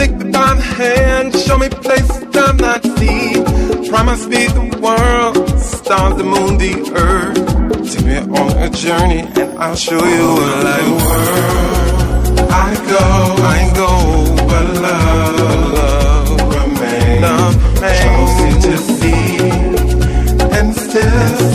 Take the dime hand, show me places I'm not see. Promise me the world, stars, the moon, the earth. Take me on a journey and I'll show you a light world. I go, I go, but love, love remains. Love remains. Closer to see and still.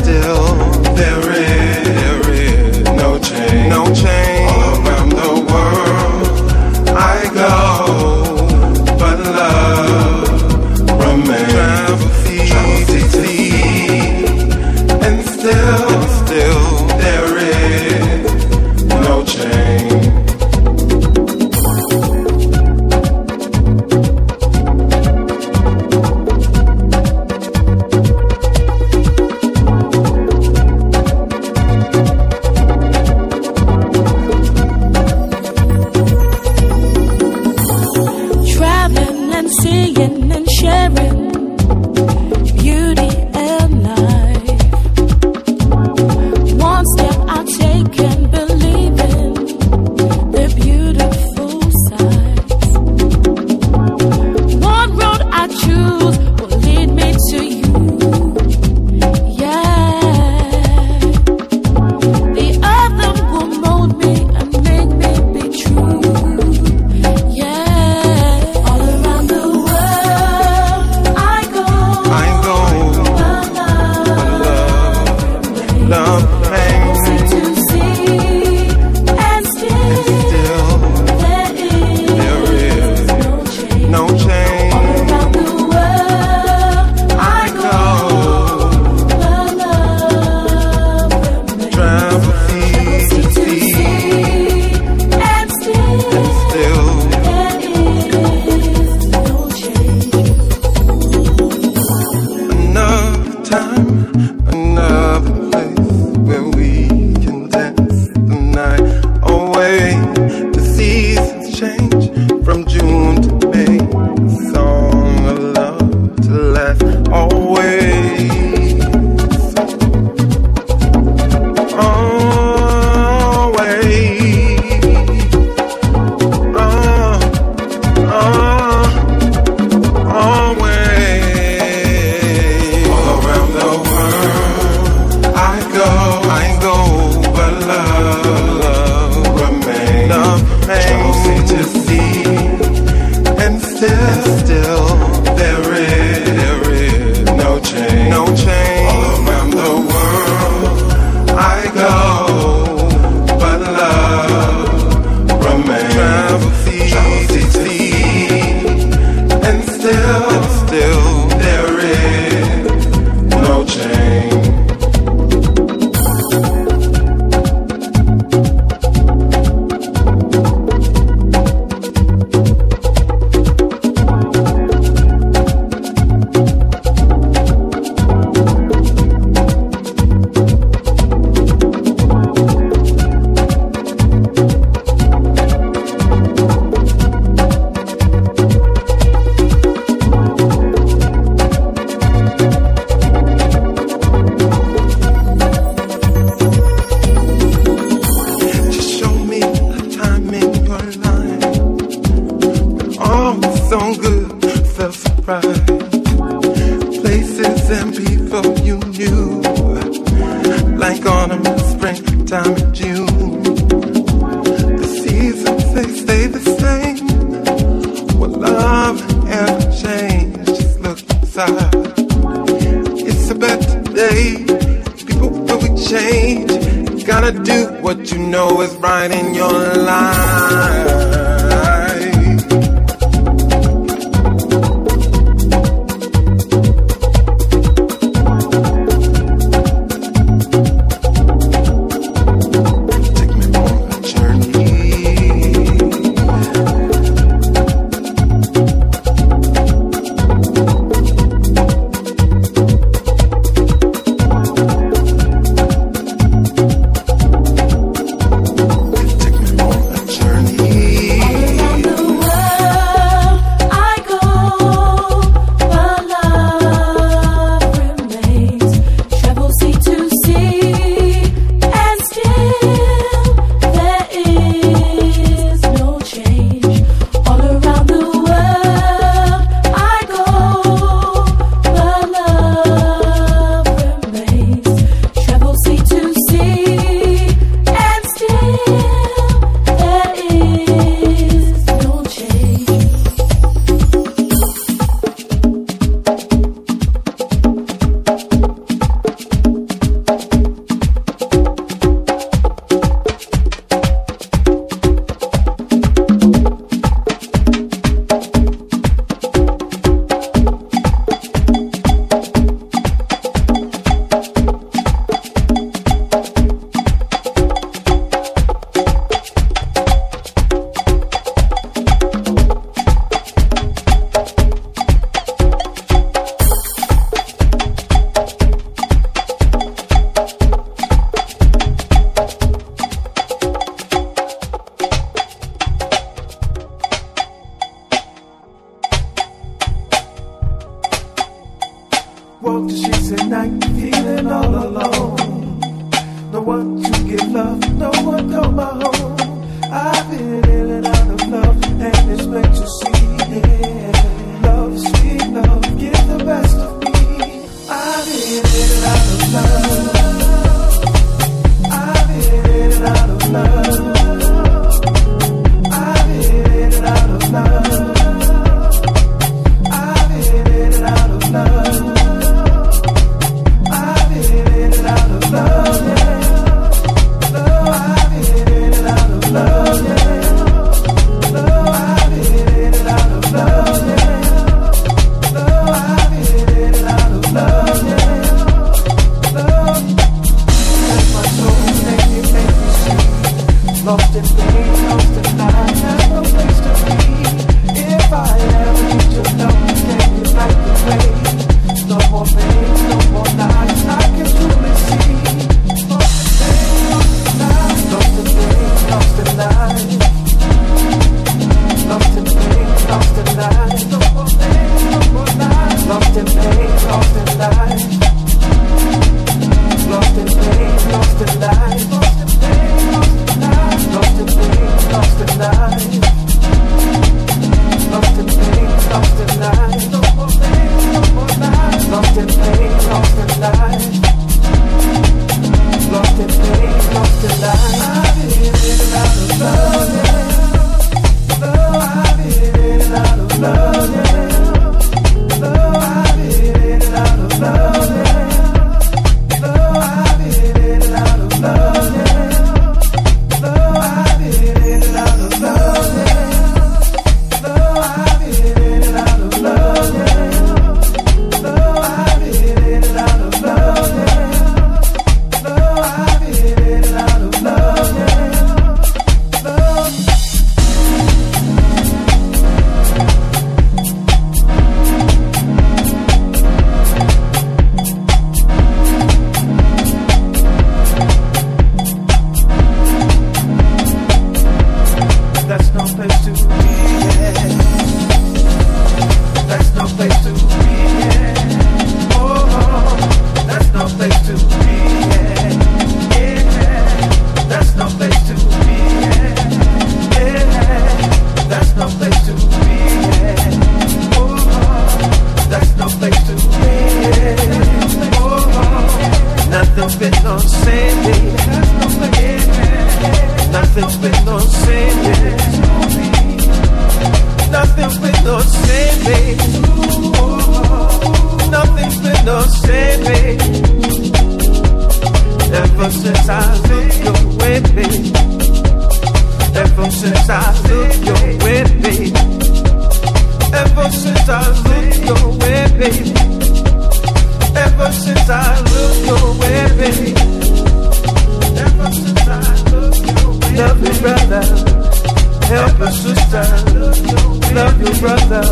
Help your brother,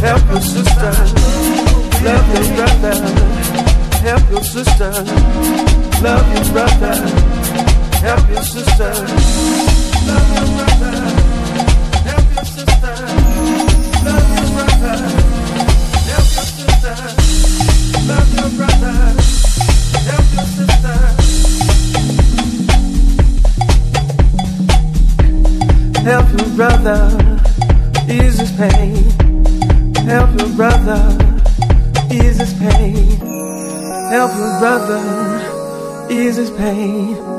help your sister. Love your brother, help your sister. Love your brother, help your sister. Love your brother, help your sister. Love your brother, help your sister. Love your brother, help your sister. Help your brother. Is this pain? Help your brother. Is this pain? Help your brother. Is this pain?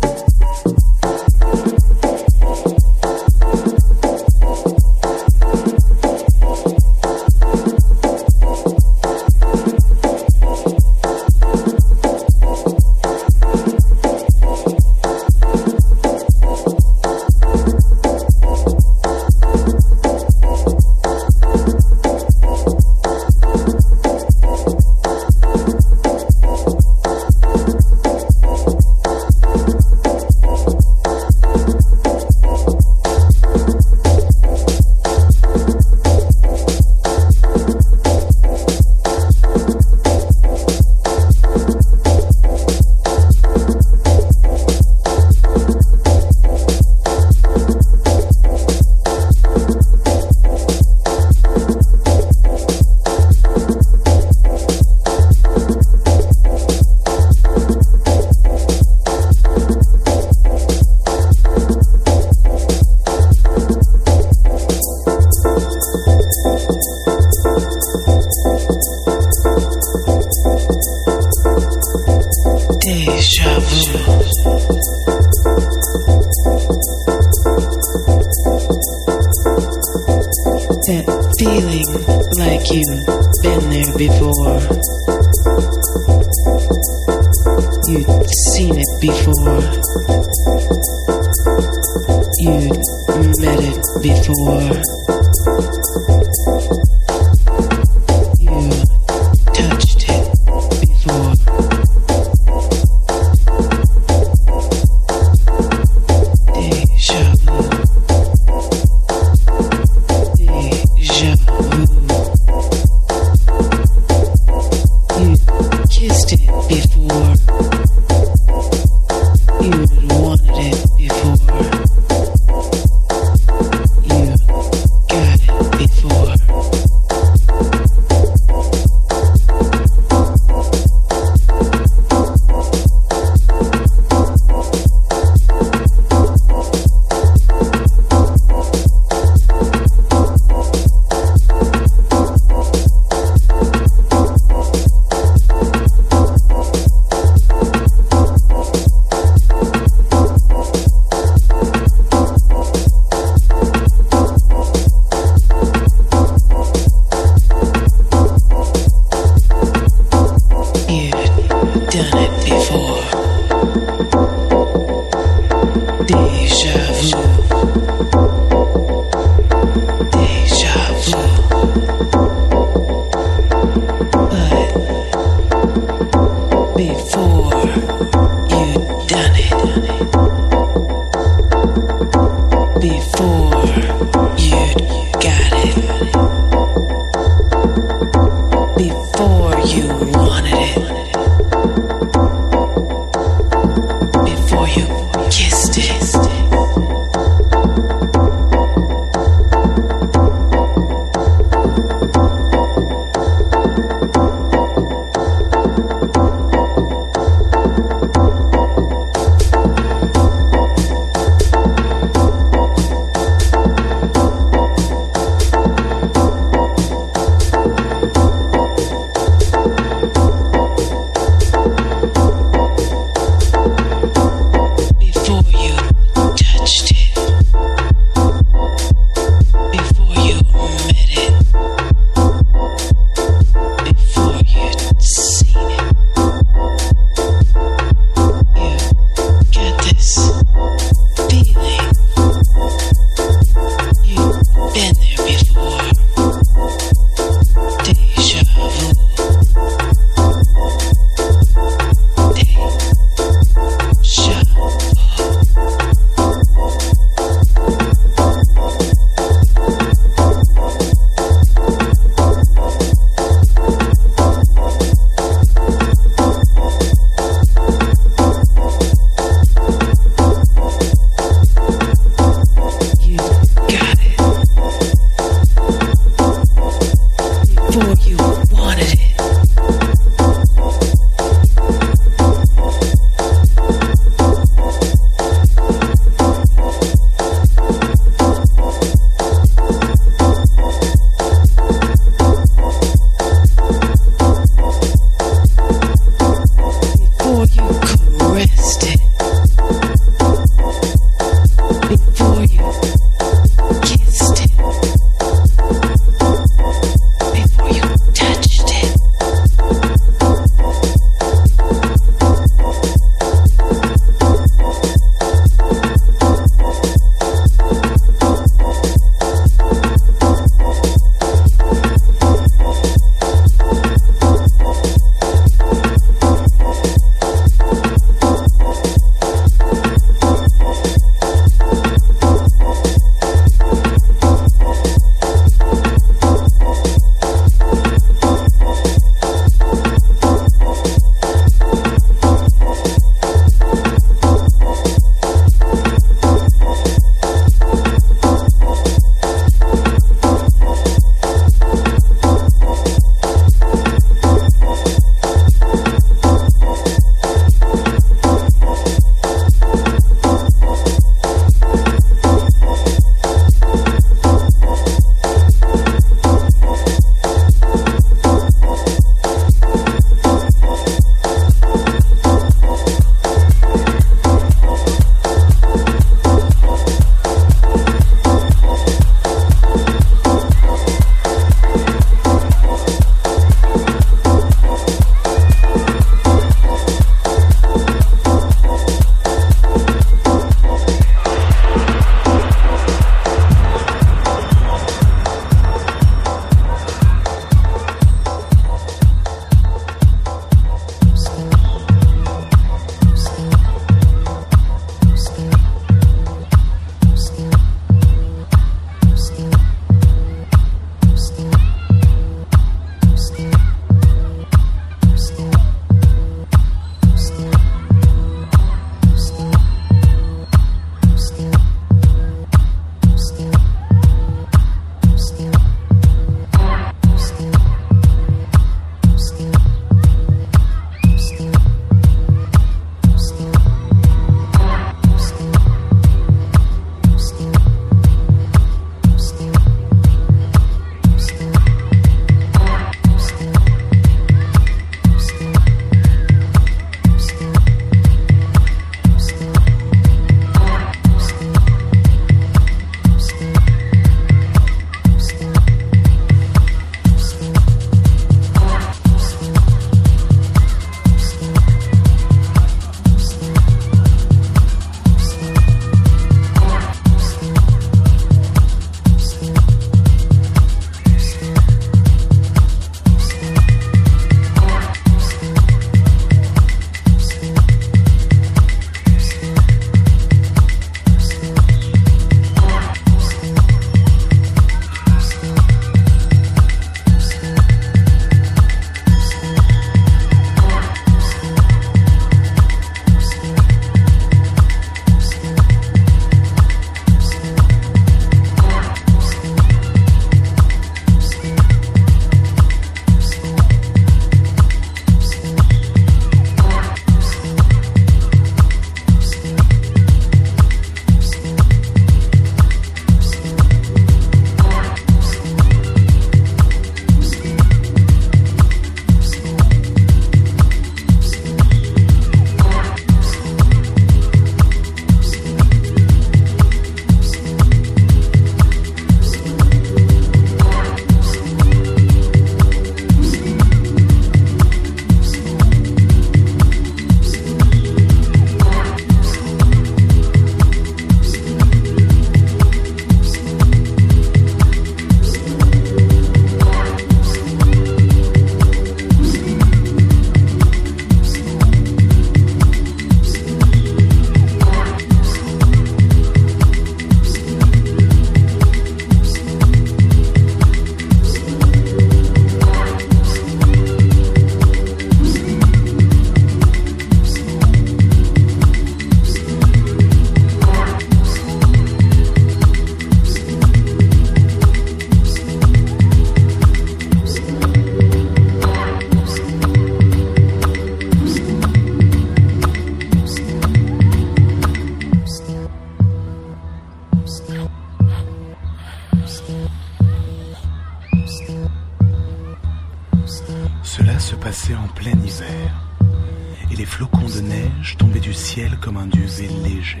Du ciel comme un duvet léger.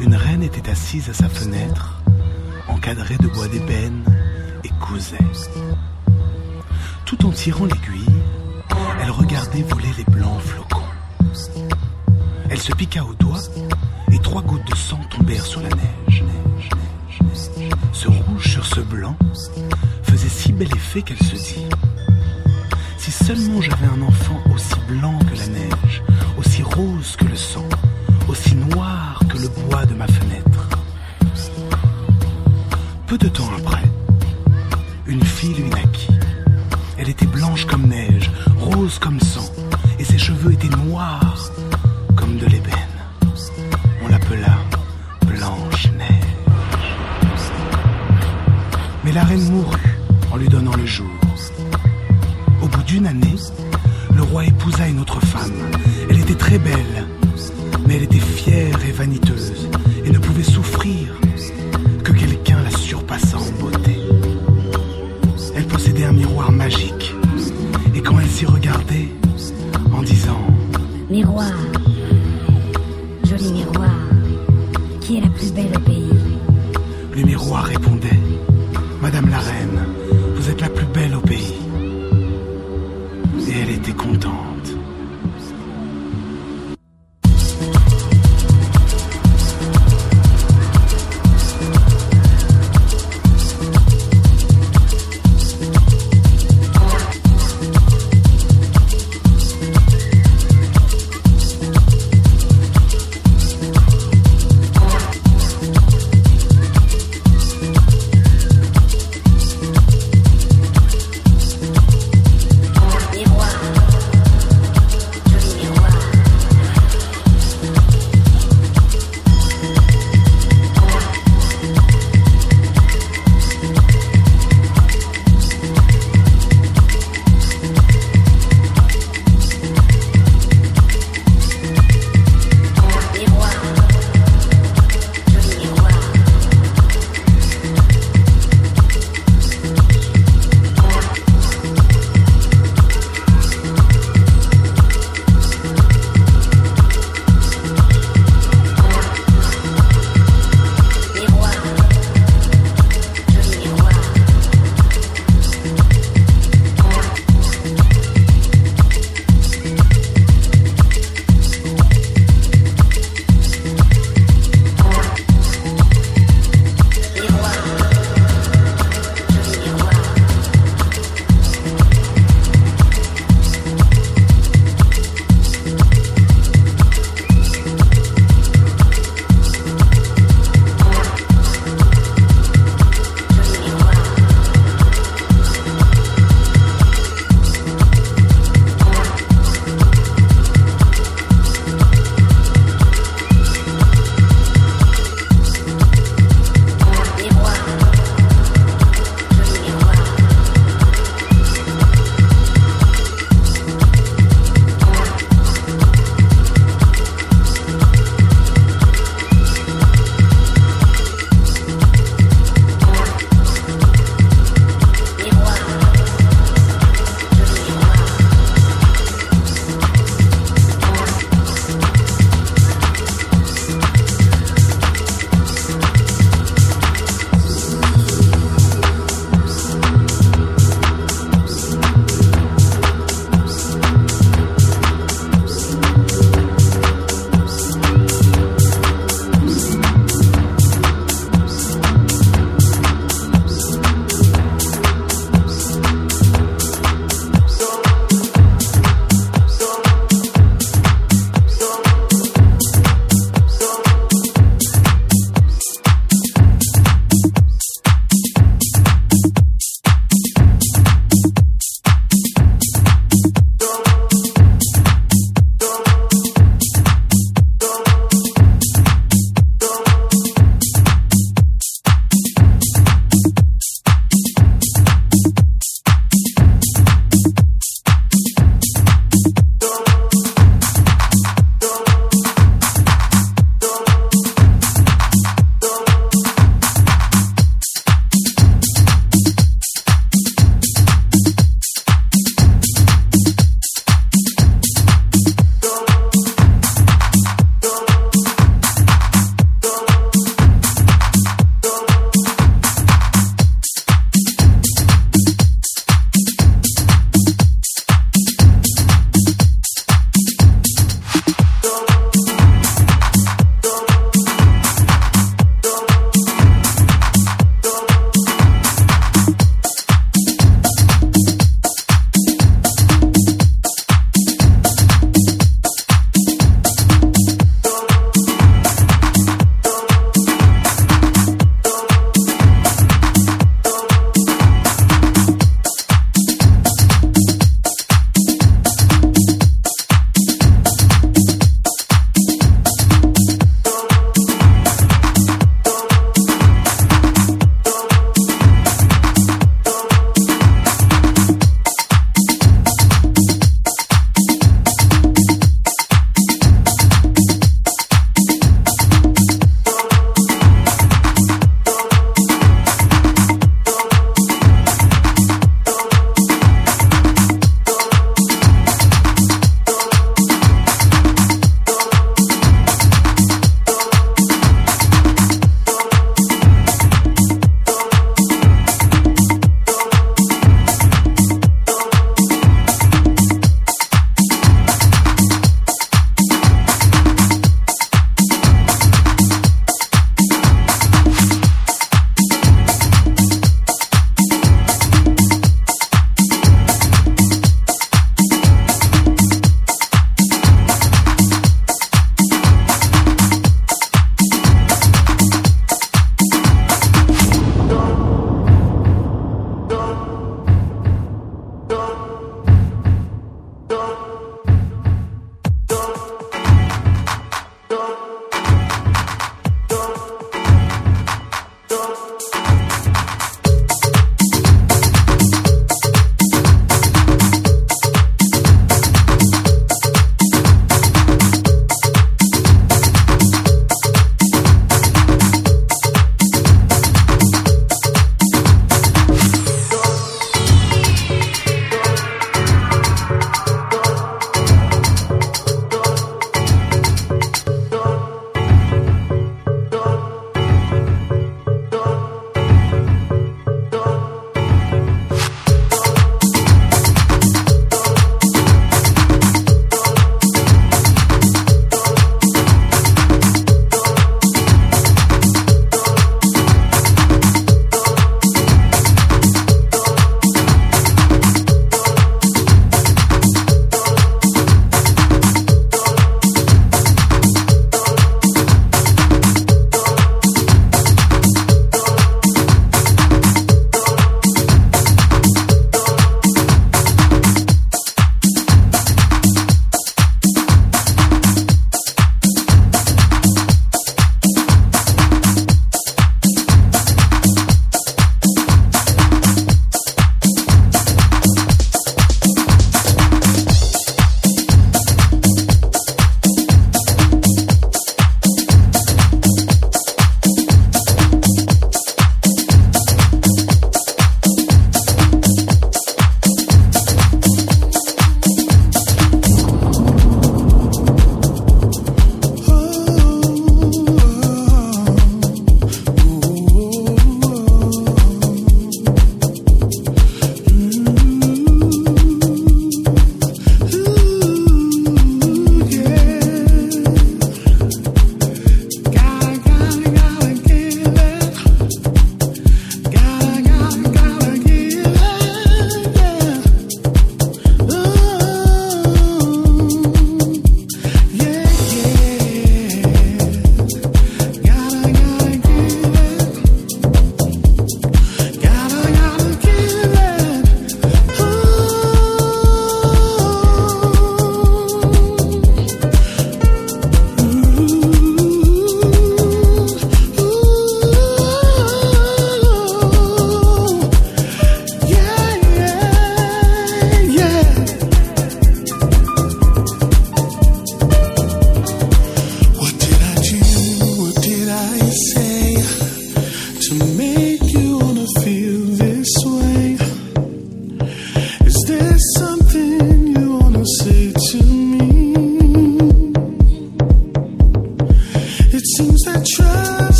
Une reine était assise à sa fenêtre, encadrée de bois d'ébène, et cousait. Tout en tirant l'aiguille, elle regardait voler les blancs flocons. Elle se piqua au doigt et trois gouttes de sang tombèrent sur la neige. Ce rouge sur ce blanc faisait si bel effet qu'elle se dit Si seulement j'avais un enfant aussi blanc que la neige, que le sang, aussi noir que le bois de ma fenêtre. Peu de temps